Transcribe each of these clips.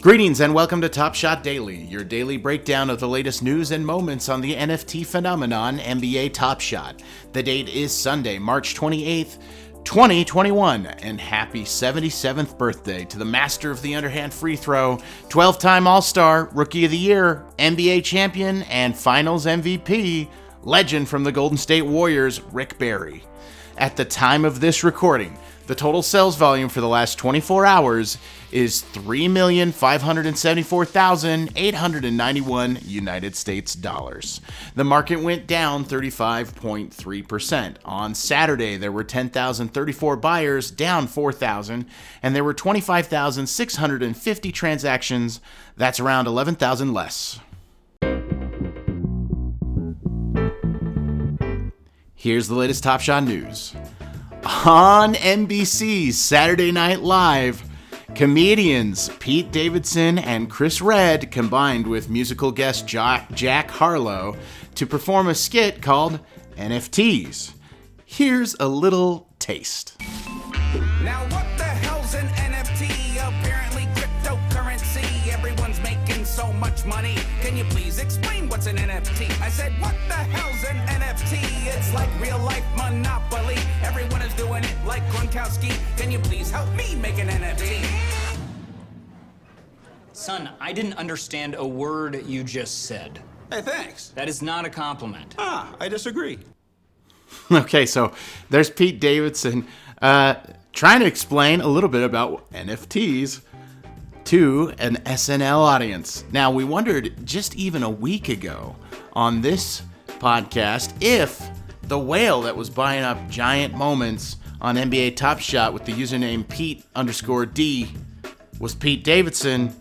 Greetings and welcome to Top Shot Daily, your daily breakdown of the latest news and moments on the NFT phenomenon NBA Top Shot. The date is Sunday, March 28th, 2021, and happy 77th birthday to the master of the underhand free throw, 12 time All Star, Rookie of the Year, NBA champion, and Finals MVP, legend from the Golden State Warriors, Rick Barry. At the time of this recording, the total sales volume for the last 24 hours is 3,574,891 United States dollars. The market went down 35.3%. On Saturday, there were 10,034 buyers, down 4,000, and there were 25,650 transactions. That's around 11,000 less. Here's the latest Top Shot news. On NBC's Saturday Night Live, comedians Pete Davidson and Chris Redd combined with musical guest Jack Harlow to perform a skit called NFTs. Here's a little taste. Now, so much money. Can you please explain what's an NFT? I said, what the hell's an NFT? It's like real life monopoly. Everyone is doing it like Gronkowski. Can you please help me make an NFT? Son, I didn't understand a word you just said. Hey, thanks. That is not a compliment. Ah, I disagree. okay, so there's Pete Davidson uh, trying to explain a little bit about NFTs to an SNL audience. Now, we wondered just even a week ago on this podcast if the whale that was buying up giant moments on NBA Top Shot with the username Pete underscore D was Pete Davidson.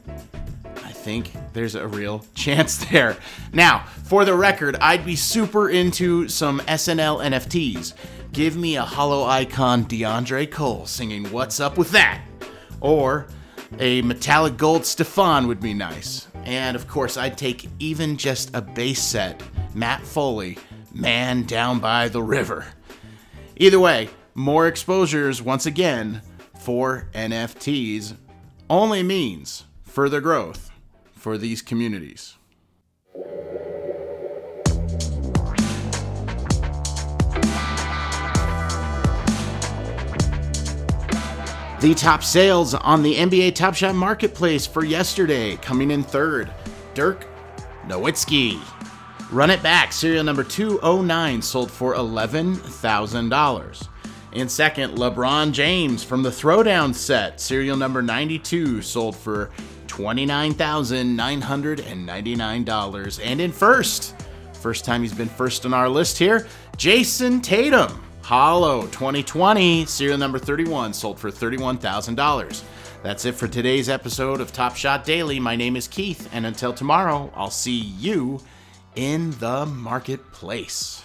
I think there's a real chance there. Now, for the record, I'd be super into some SNL NFTs. Give me a holo icon DeAndre Cole singing What's Up with That? Or a metallic gold Stefan would be nice. And of course, I'd take even just a base set, Matt Foley, Man Down by the River. Either way, more exposures once again for NFTs only means further growth for these communities. The top sales on the NBA Top Shot Marketplace for yesterday, coming in third, Dirk Nowitzki. Run It Back, serial number 209, sold for $11,000. In second, LeBron James from the Throwdown set, serial number 92, sold for $29,999. And in first, first time he's been first on our list here, Jayson Tatum Holo 2020, serial number 31, sold for $31,000. That's it for today's episode of Top Shot Daily. My name is Keith, and until tomorrow, I'll see you in the marketplace.